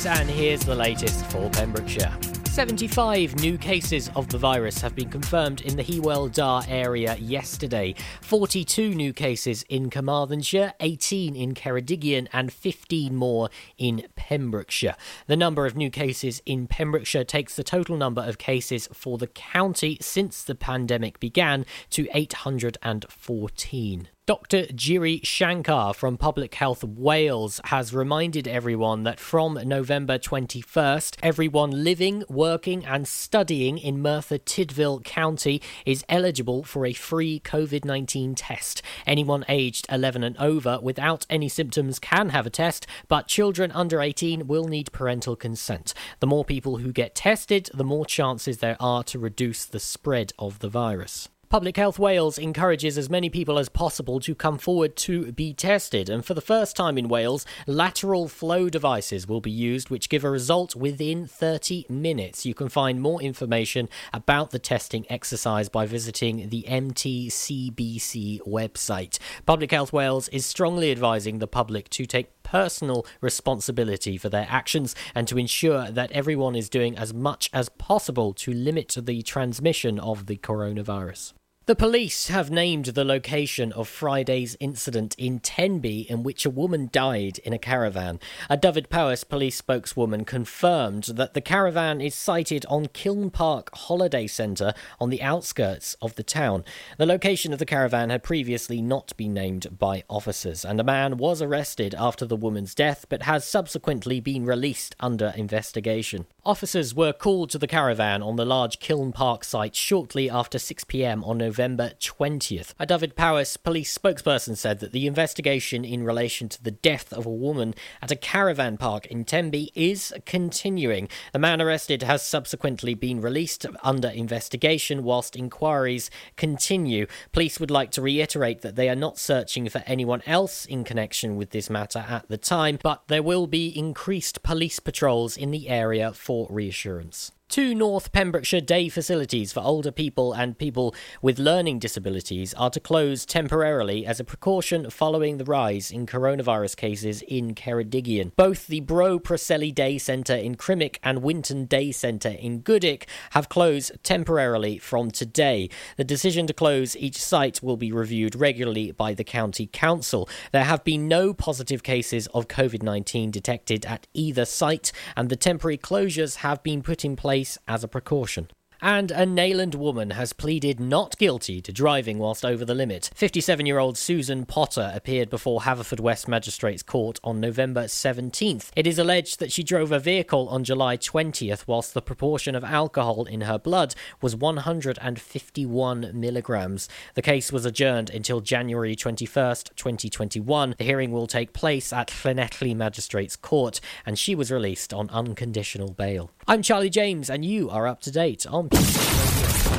James, and here's the latest for Pembrokeshire. 75 new cases of the virus have been confirmed in the Hywel Dda area yesterday. 42 new cases in Carmarthenshire, 18 in Ceredigion, and 15 more in Pembrokeshire. The number of new cases in Pembrokeshire takes the total number of cases for the county since the pandemic began to 814. Dr. Giri Shankar from Public Health Wales has reminded everyone that from November 21st, everyone living, working, and studying in Merthyr Tydfil County is eligible for a free COVID 19 test. Anyone aged 11 and over without any symptoms can have a test, but children under 18 will need parental consent. The more people who get tested, the more chances there are to reduce the spread of the virus. Public Health Wales encourages as many people as possible to come forward to be tested, and for the first time in Wales, lateral flow devices will be used, which give a result within 30 minutes. You can find more information about the testing exercise by visiting the MTCBC website. Public Health Wales is strongly advising the public to take personal responsibility for their actions and to ensure that everyone is doing as much as possible to limit the transmission of the coronavirus. The police have named the location of Friday's incident in Tenby in which a woman died in a caravan. A Dyfed-Powys police spokeswoman confirmed that the caravan is sited on Kiln Park Holiday Centre on the outskirts of the town. The location of the caravan had previously not been named by officers, and a man was arrested after the woman's death but has subsequently been released under investigation. Officers were called to the caravan on the large Kiln Park site shortly after 6 pm on November November 20th. A Dyfed-Powys police spokesperson said that the investigation in relation to the death of a woman at a caravan park in Tenby is continuing. The man arrested has subsequently been released under investigation whilst inquiries continue. Police would like to reiterate that they are not searching for anyone else in connection with this matter at the time, but there will be increased police patrols in the area for reassurance. Two North Pembrokeshire day facilities for older people and people with learning disabilities are to close temporarily as a precaution following the rise in coronavirus cases in Ceredigion. Both the Bro Preseli Day Centre in Crymych and Winton Day Centre in Goodwick have closed temporarily from today. The decision to close each site will be reviewed regularly by the County Council. There have been no positive cases of COVID 19 detected at either site, and the temporary closures have been put in place as a precaution. And a Neyland woman has pleaded not guilty to driving whilst over the limit. 57 year old Susan Potter appeared before Haverfordwest Magistrates Court on November 17th. It is alleged that she drove a vehicle on July 20th whilst the proportion of alcohol in her blood was 151 milligrams. The case was adjourned until January 21st, 2021. The hearing will take place at Llanelli Magistrates Court, and she was released on unconditional bail. I'm Charlie James, and you are up to date on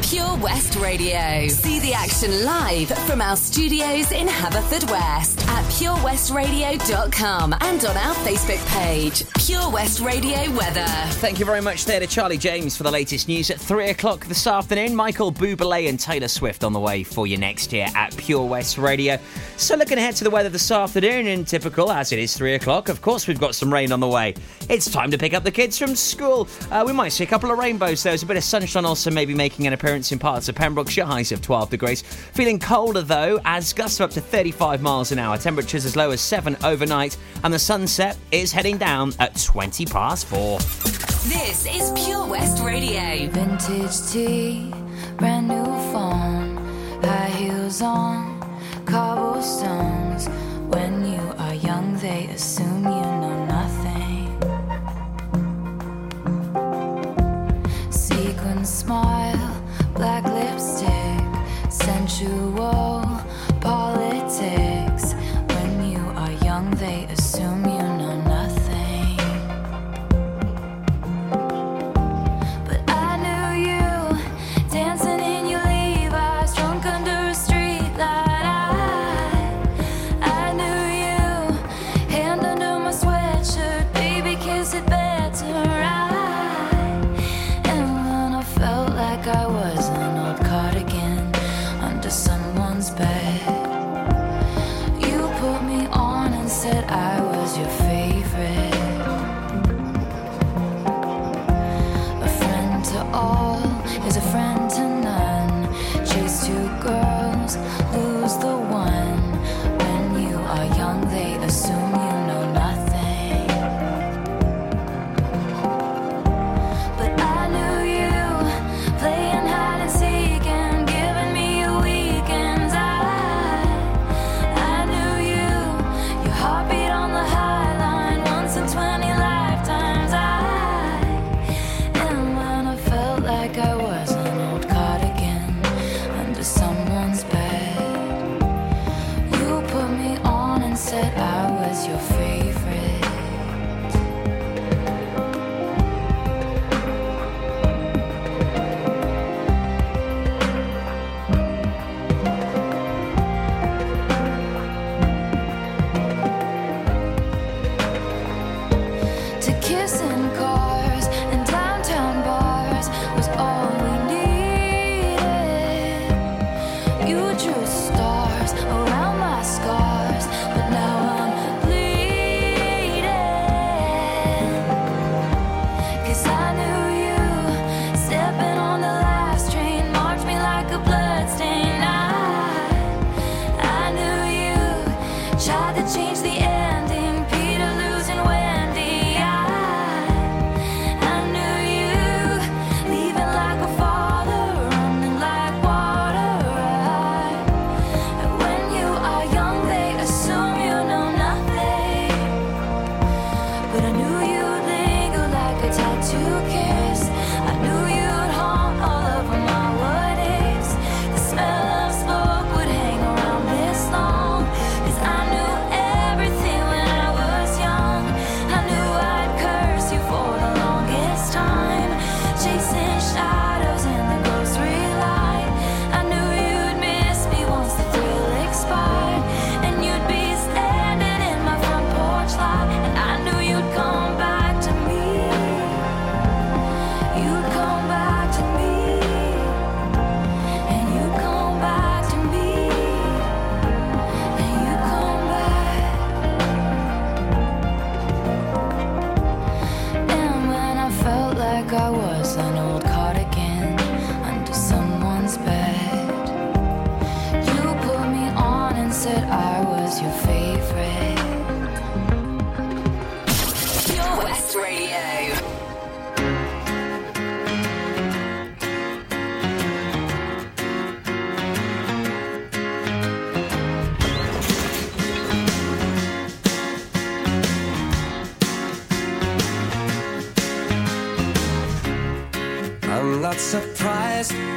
Pure West Radio. See the action live from our studios in Haverfordwest at purewestradio.com and on our Facebook page, Pure West Radio Weather. Thank you very much there to Charlie James for the latest news at 3 o'clock this afternoon. Michael Bublé and Taylor Swift on the way for you next year at Pure West Radio. So looking ahead to the weather this afternoon, and typical as it is 3 o'clock, of course we've got some rain on the way. It's time to pick up the kids from school. Uh, we might see a couple of rainbows. There's a bit of sunshine also maybe making an appearance in parts of Pembrokeshire, highs of 12 degrees. Feeling colder though, as gusts are up to 35 miles an hour. Temperatures as low as 7 overnight, and the sunset is heading down at 20 past 4. This is Pure West Radio. Vintage tea, brand new phone, high heels on, cobblestones. When you are young, they assume you know nothing. Sequin smile, black lipstick, sensual politics.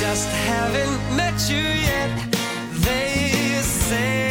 Just haven't met you yet. They say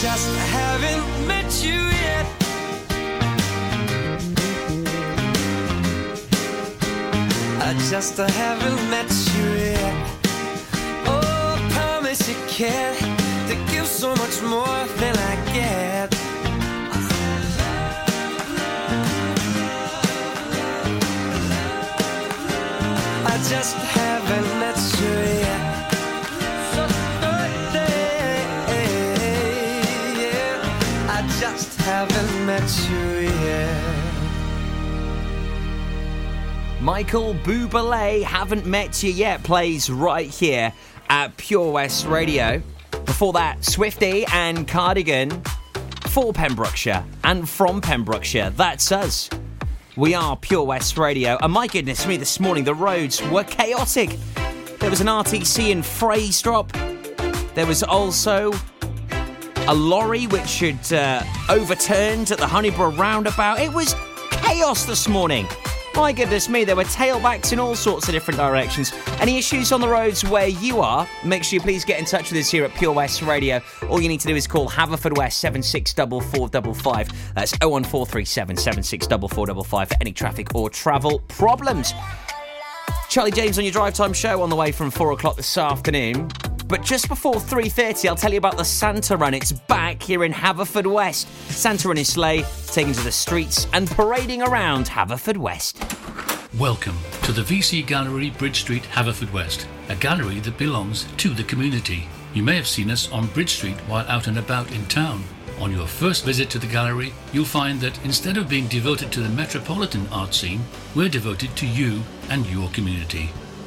just haven't met you yet. I just haven't met you yet. Oh, I promise you can to give so much more than I get. I just haven't met you yet. Michael Bublé, Haven't Met You Yet, plays right here at Pure West Radio. Before that, Swifty and Cardigan for Pembrokeshire and from Pembrokeshire. That's us. We are Pure West Radio. And my goodness me, this morning the roads were chaotic. There was an RTC in Freystrop. There was also a lorry which had uh, overturned at the Honeyborough roundabout. It was chaos this morning. My goodness me, there were tailbacks in all sorts of different directions. Any issues on the roads where you are, make sure you please get in touch with us here at Pure West Radio. All you need to do is call Haverfordwest 764455. That's 01437 764455 for any traffic or travel problems. Charlie James on your drive time show on the way from 4 o'clock this afternoon. But just before 3.30, I'll tell you about the Santa Run. It's back here in Haverfordwest. Santa Run is sleigh, taken to the streets and parading around Haverfordwest. Welcome to the VC Gallery, Bridge Street, Haverfordwest, a gallery that belongs to the community. You may have seen us on Bridge Street while out and about in town. On your first visit to the gallery, you'll find that instead of being devoted to the metropolitan art scene, we're devoted to you and your community.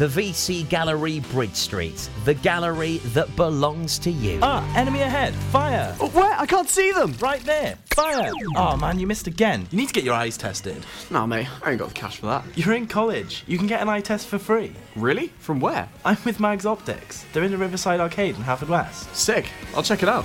The VC Gallery, Bridge Street. The gallery that belongs to you. Ah, enemy ahead. Fire. Oh, where? I can't see them. Right there. Fire. Oh man, you missed again. You need to get your eyes tested. Nah, mate, I ain't got the cash for that. You're in college. You can get an eye test for free. Really? From where? I'm with Mags Optics. They're in the Riverside Arcade in Haverfordwest. Sick. I'll check it out.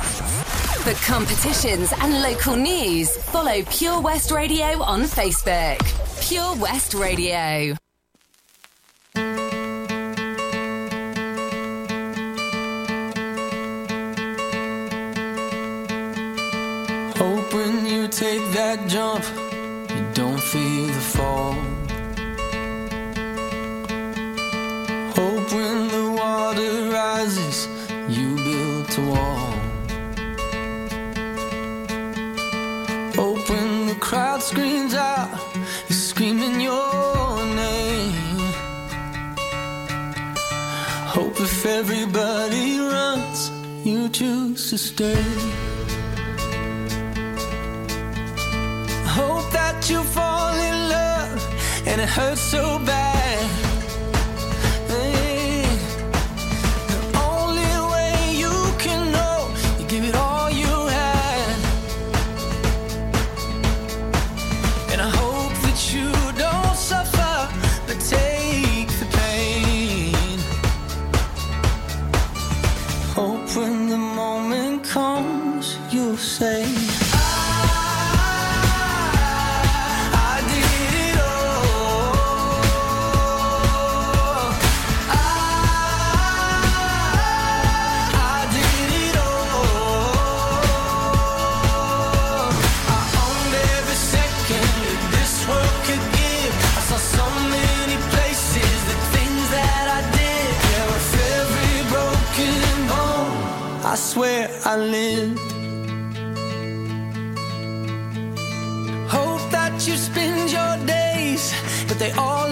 For competitions and local news, follow Pure West Radio on Facebook. Pure West Radio. Hope when you take that jump, you don't feel the fall. Screams out, you're screaming your name. Hope if everybody runs, you choose to stay. Hope that you fall in love and it hurts so bad.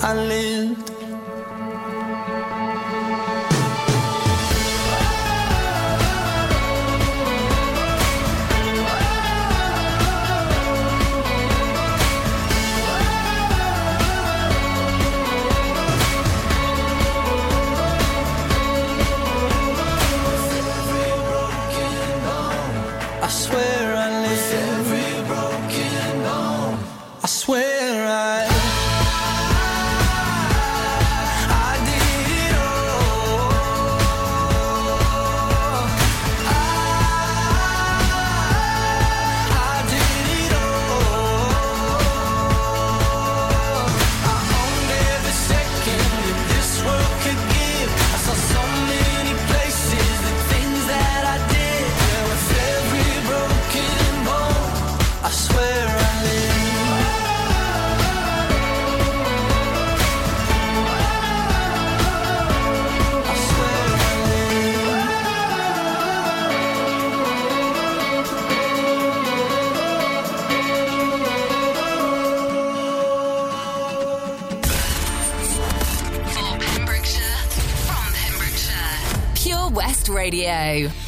I lived. Radio.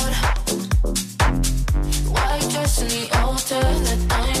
Dress and the altar, the diamond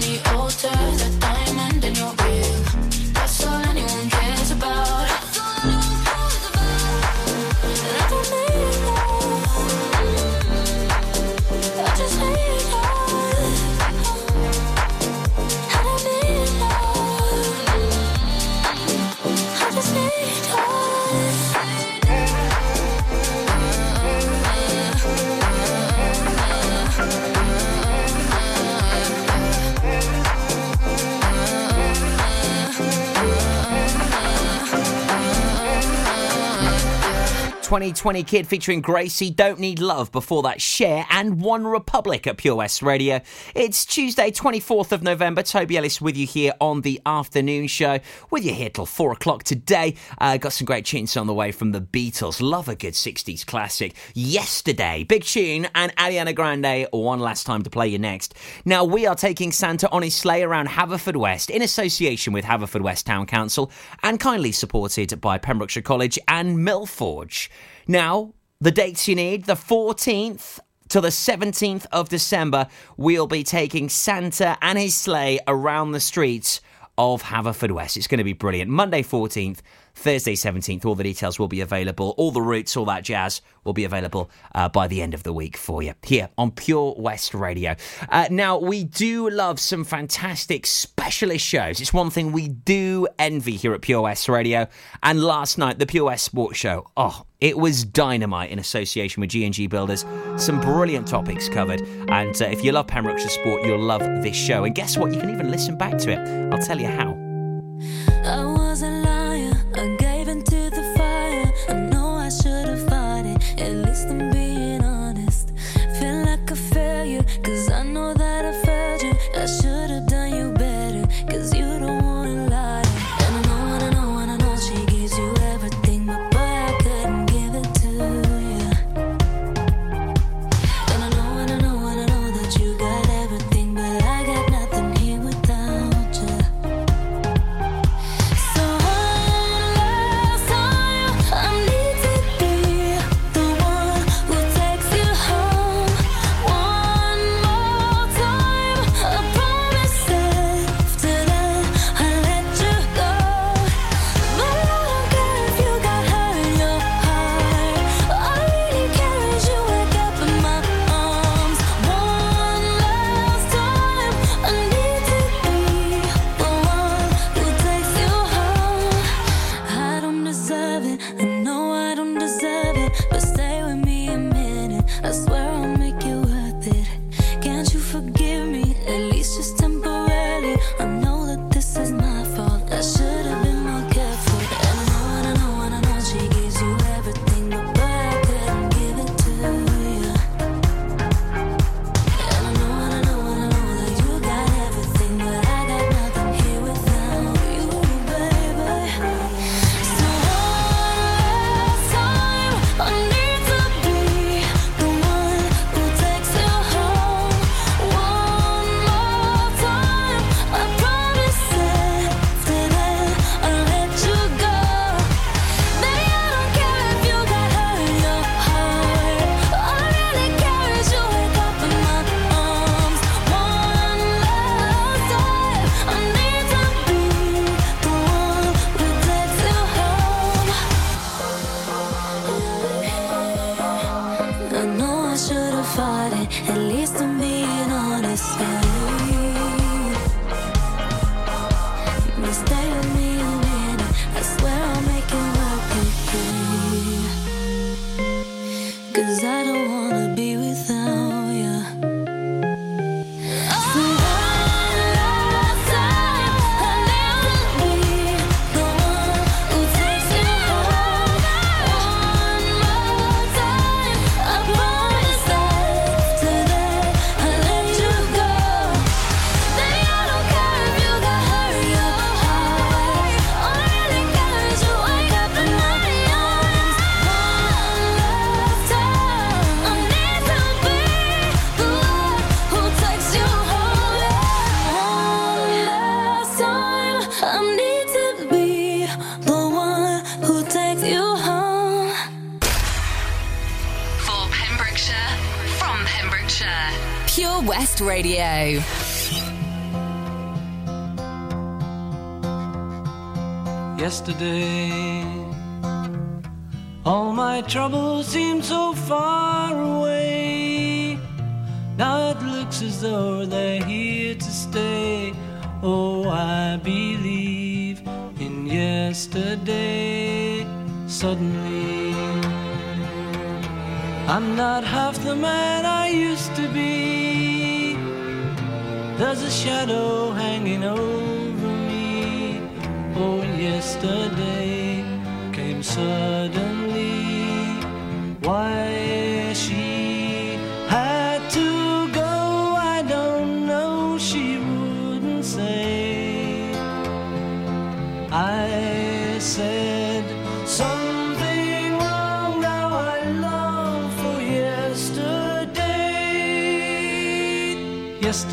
The altar, that diamond in your ring. 2020 Kid featuring Gracey, Don't Need Love, before that Share and One Republic at Pure West Radio. It's Tuesday, 24th of November. Toby Ellis with you here on the afternoon show. With you here till 4 o'clock today. Uh, got some great tunes on the way from the Beatles. Love a good 60s classic. Yesterday, big tune, and Ariana Grande, one last time to play you next. Now, we are taking Santa on his sleigh around Haverfordwest in association with Haverfordwest Town Council and kindly supported by Pembrokeshire College and Millforge. Now, the dates you need the 14th to the 17th of December, we'll be taking Santa and his sleigh around the streets of Haverfordwest. It's going to be brilliant. Monday 14th, Thursday 17th, all the details will be available. All the routes, all that jazz will be available uh, by the end of the week for you here on Pure West Radio. Uh, now, we do love some fantastic specialist shows. It's one thing we do envy here at Pure West Radio. And last night, the Pure West Sports Show, oh, it was dynamite in association with G&G Builders. Some brilliant topics covered. And uh, if you love Pembrokeshire Sport, you'll love this show. And guess what? You can even listen back to it. I'll tell you how.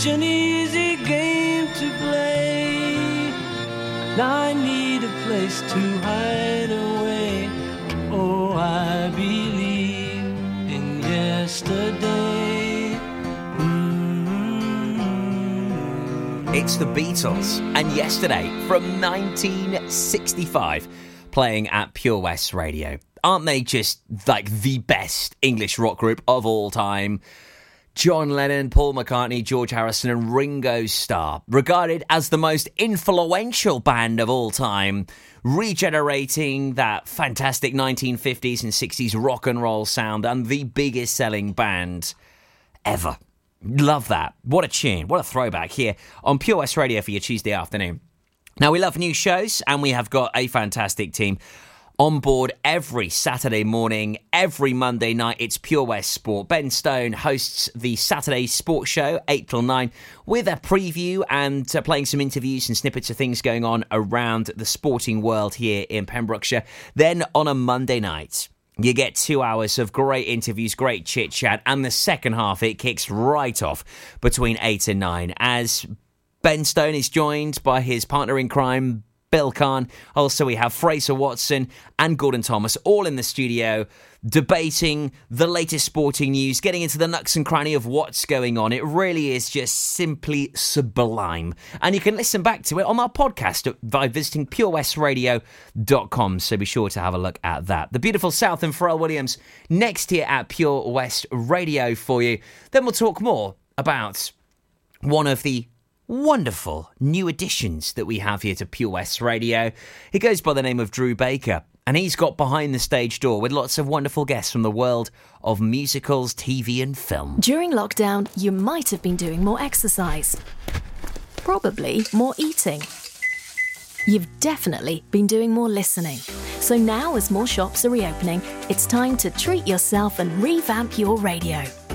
such an easy game to play. Now I need a place to hide away. Oh, I believe in yesterday. Mm-hmm. It's the Beatles, and yesterday from 1965, playing at Pure West Radio. Aren't they just like the best English rock group of all time? John Lennon, Paul McCartney, George Harrison, and Ringo Starr, regarded as the most influential band of all time, regenerating that fantastic 1950s and 60s rock and roll sound and the biggest selling band ever. Love that. What a tune. What a throwback here on Pure West Radio for your Tuesday afternoon. Now, we love new shows and we have got a fantastic team on board every Saturday morning, every Monday night. It's Pure West Sport. Ben Stone hosts the Saturday Sports Show, 8 till 9, with a preview and uh, playing some interviews and snippets of things going on around the sporting world here in Pembrokeshire. Then on a Monday night, you get two hours of great interviews, great chit chat, and the second half it kicks right off between eight and nine as Ben Stone is joined by his partner in crime, Bill Kahn. Also, we have Fraser Watson and Gordon Thomas all in the studio debating the latest sporting news, getting into the nooks and cranny of what's going on. It really is just simply sublime. And you can listen back to it on our podcast by visiting purewestradio.com. So be sure to have a look at that. The beautiful South and Pharrell Williams next here at Pure West Radio for you. Then we'll talk more about one of the wonderful new additions that we have here to Pure West Radio. He goes by the name of Drew Baker, and he's got behind the stage door with lots of wonderful guests from the world of musicals, TV, and film. During lockdown, you might have been doing more exercise. Probably more eating. You've definitely been doing more listening. So now, as more shops are reopening, it's time to treat yourself and revamp your radio.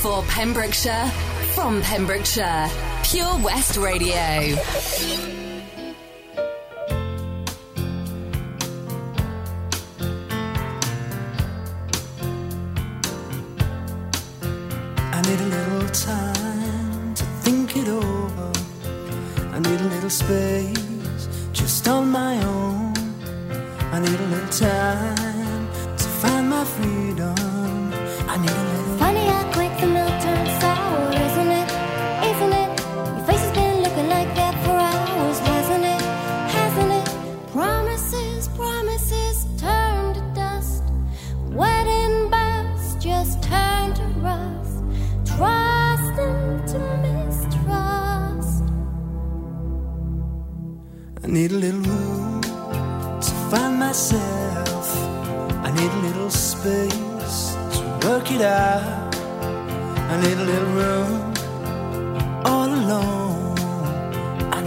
For Pembrokeshire, from Pembrokeshire, Pure West Radio. I need a little time to think it over. I need a little space just on my own. I need a little time to find my freedom. I need need a little room to find myself. I need a little space to work it out. I need a little room all alone. I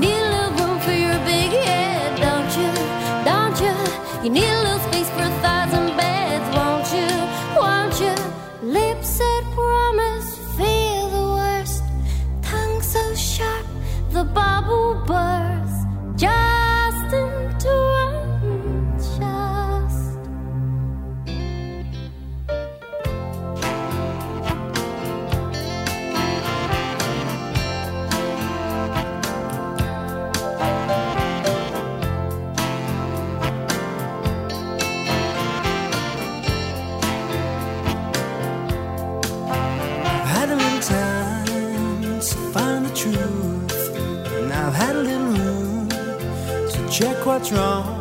need a little, room for your big head, don't you? Don't you? You need a little. what's wrong.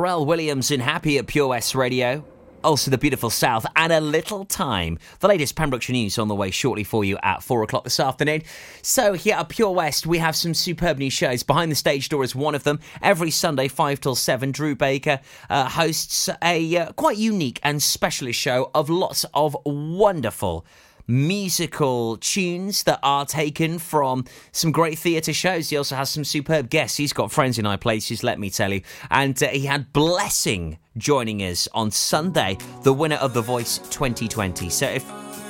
Pharrell Williams and Happy at Pure West Radio. Also, the beautiful South and a little time. The latest Pembrokeshire news on the way shortly for you at four o'clock this afternoon. So, here at Pure West, we have some superb new shows. Behind the Stage Door is one of them. Every Sunday, 5 till 7, Drew Baker uh, hosts a uh, quite unique and specialist show of lots of wonderful musical tunes that are taken from some great theatre shows. He also has some superb guests. He's got friends in high places, let me tell you. And uh, he had Blessing joining us on Sunday, the winner of The Voice 2020. So if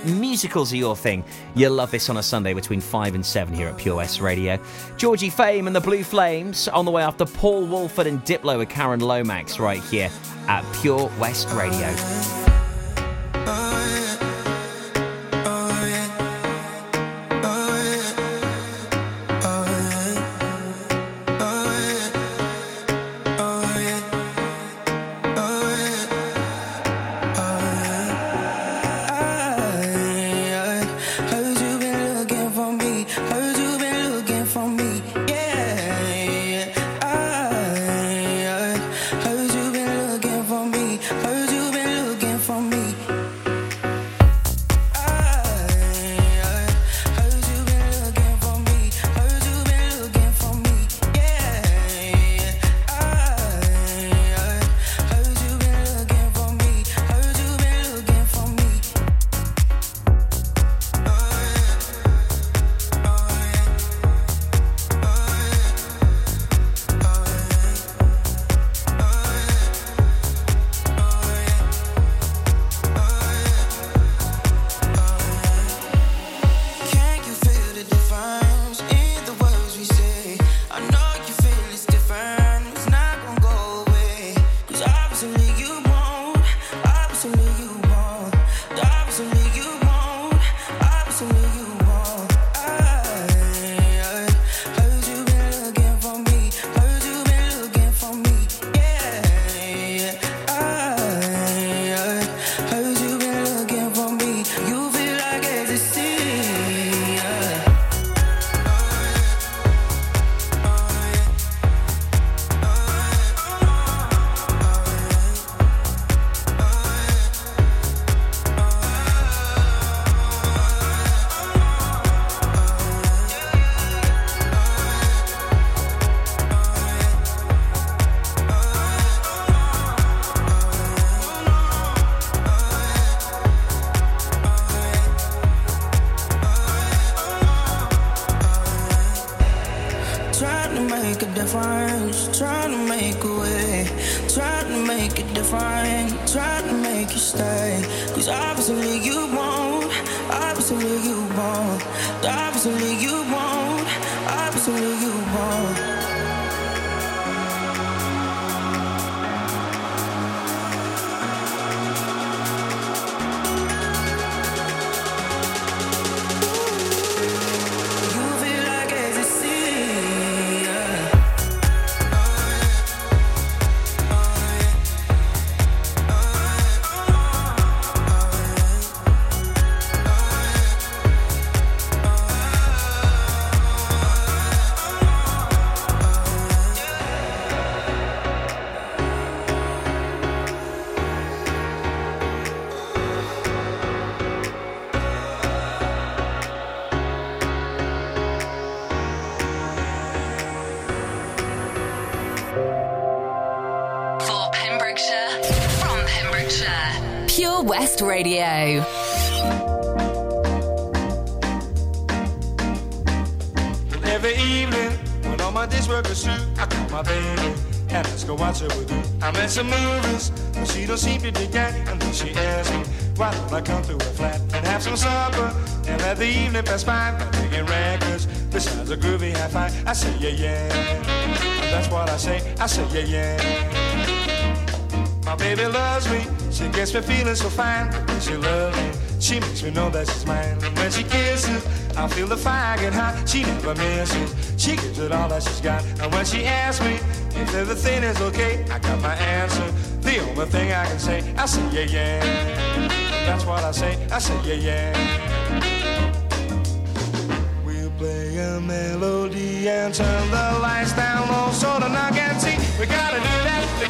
musicals are your thing, you'll love this on a Sunday between 5 and 7 here at Pure West Radio. Georgie Fame and the Blue Flames on the way after Paul Woolford and Diplo with Karen Lomax right here at Pure West Radio. Pure West Radio. Every evening, when all my days work through, I call my baby and ask her what she would do. I'm at some movies, but she don't seem to dig that. And then she asks me, why don't I come to her flat and have some supper and let the evening pass by by taking records besides a groovy high five. I say, yeah, yeah. That's what I say. I say, yeah, yeah. My baby loves me. She gets me feeling so fine. She loves me, she makes me know that she's mine. And when she kisses, I feel the fire get hot. She never misses. She gives it all that she's got. And when she asks me if everything is okay, I got my answer. The only thing I can say, I say yeah yeah. That's what I say. I say yeah yeah. We'll play a melody and turn the lights down low so the knock and see. We gotta do that.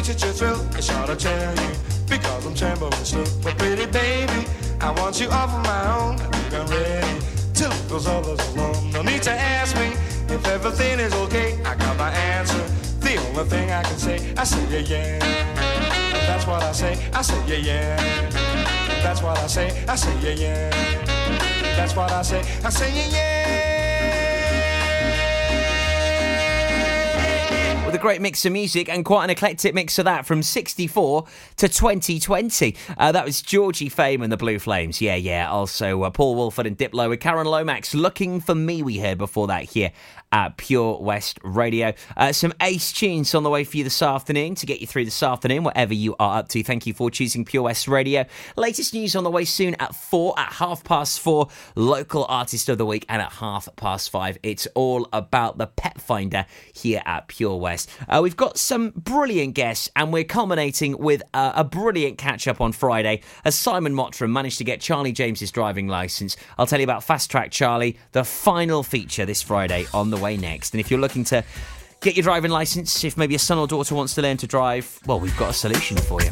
Knew such a thrill. It's hard to tell you because I'm trembling still. But pretty baby, I want you all for my own. I think I'm ready to leave those others alone. No need to ask me if everything is okay. I got my answer. The only thing I can say, I say yeah, yeah. That's what I say. I say yeah, yeah. That's what I say. I say yeah, yeah. That's what I say. I say yeah, yeah. With a great mix of music and quite an eclectic mix of that from 64 to 2020. Uh, that was Georgie Fame and the Blue Flames. Yeah, yeah. Also, uh, Paul Woolford and Diplo with Karen Lomax. Looking for Me, we heard before that here at Pure West Radio. Uh, some ace tunes on the way for you this afternoon to get you through this afternoon, whatever you are up to. Thank you for choosing Pure West Radio. Latest news on the way soon at four, at half past four, local artist of the week, and at half past five, it's all about the pet finder here at Pure West. Uh, we've got some brilliant guests, and we're culminating with uh, a brilliant catch up on Friday as Simon Mottram managed to get Charlie James's driving license. I'll tell you about Fast Track Charlie, the final feature this Friday on the next. And if you're looking to get your driving license, if maybe a son or daughter wants to learn to drive, well, we've got a solution for you.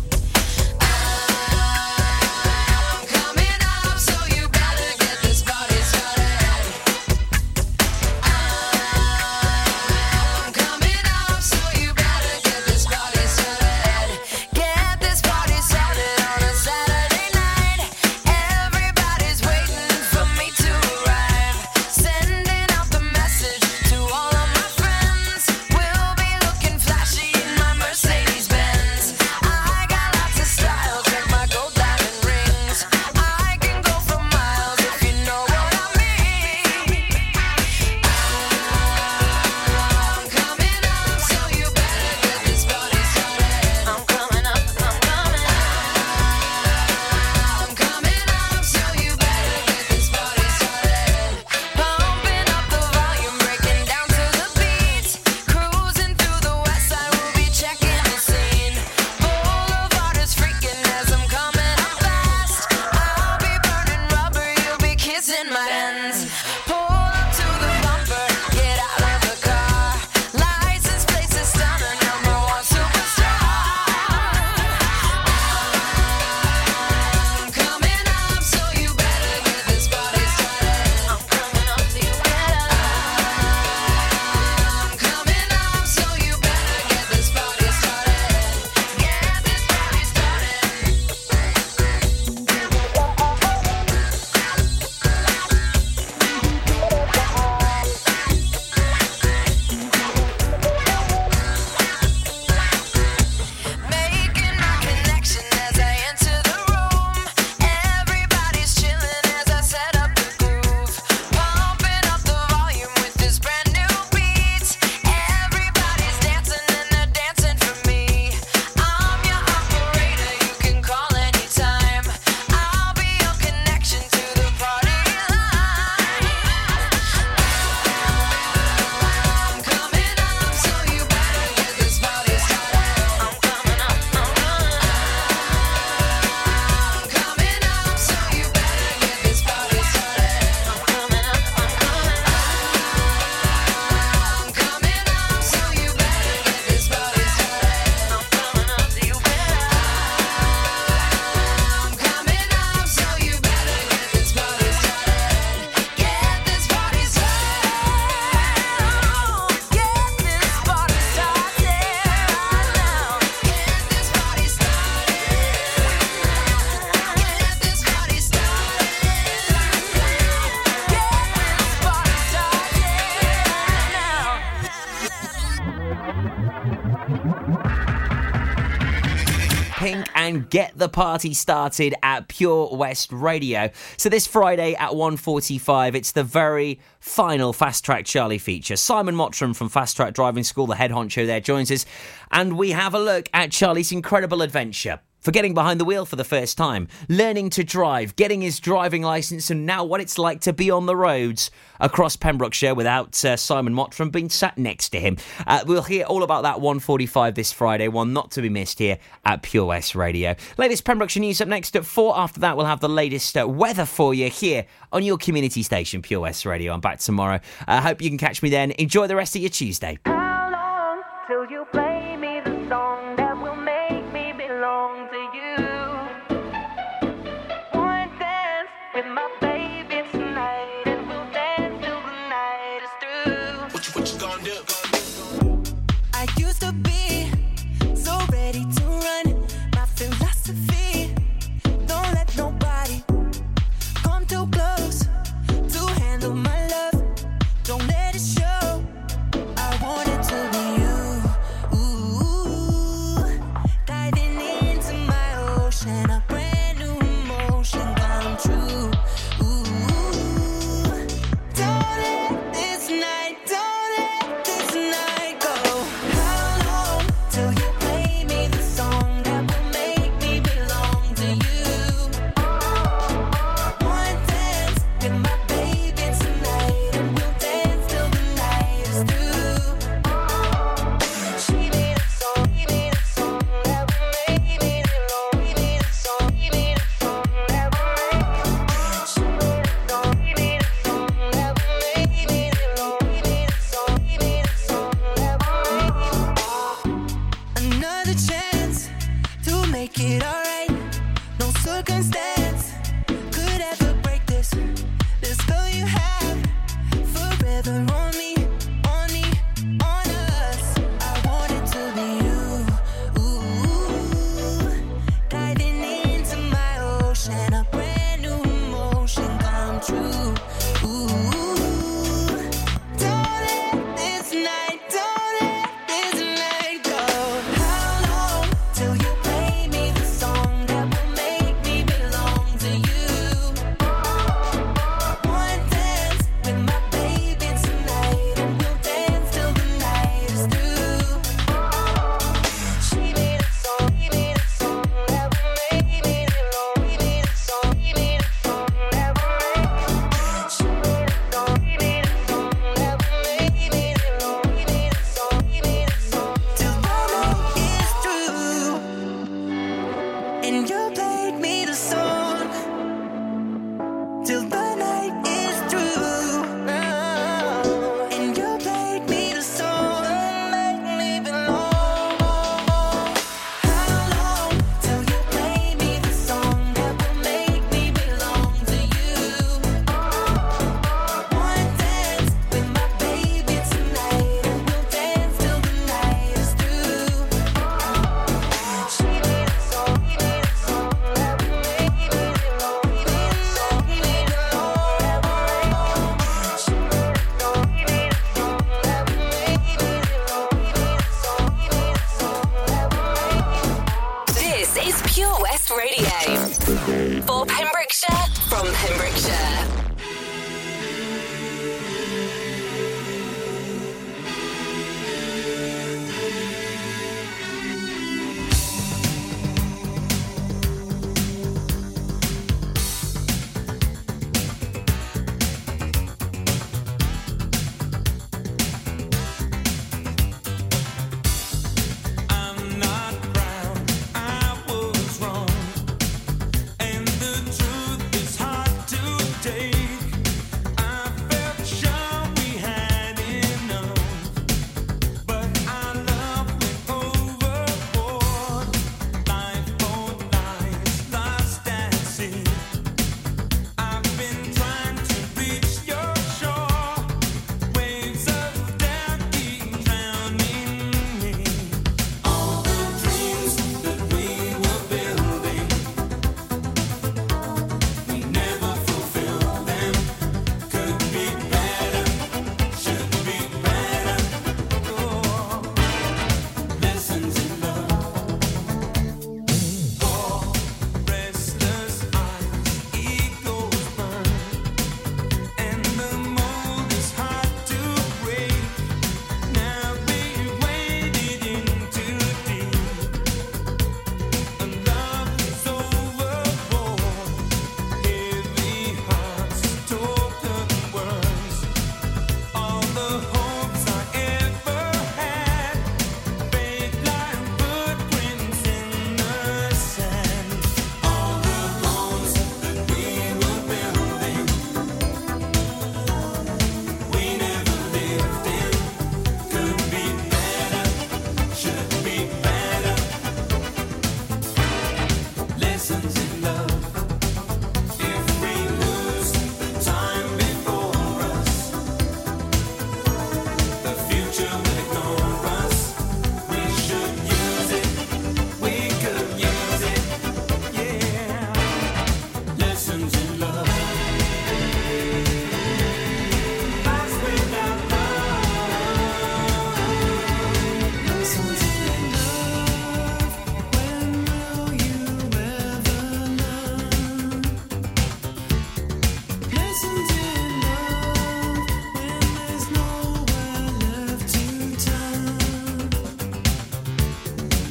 The party started at Pure West Radio. So this Friday at 1:45, it's the very final Fast Track Charlie feature. Simon Mottram from Fast Track Driving School, the head honcho there, joins us, and we have a look at Charlie's incredible adventure. For getting behind the wheel for the first time, learning to drive, getting his driving license, and now what it's like to be on the roads across Pembrokeshire without uh, Simon Mottram being sat next to him. Uh, we'll hear all about that 145 this Friday, one not to be missed here at Pure West Radio. Latest Pembrokeshire news up next at four. After that, we'll have the latest uh, weather for you here on your community station, Pure West Radio. I'm back tomorrow. I hope you can catch me then. Enjoy the rest of your Tuesday.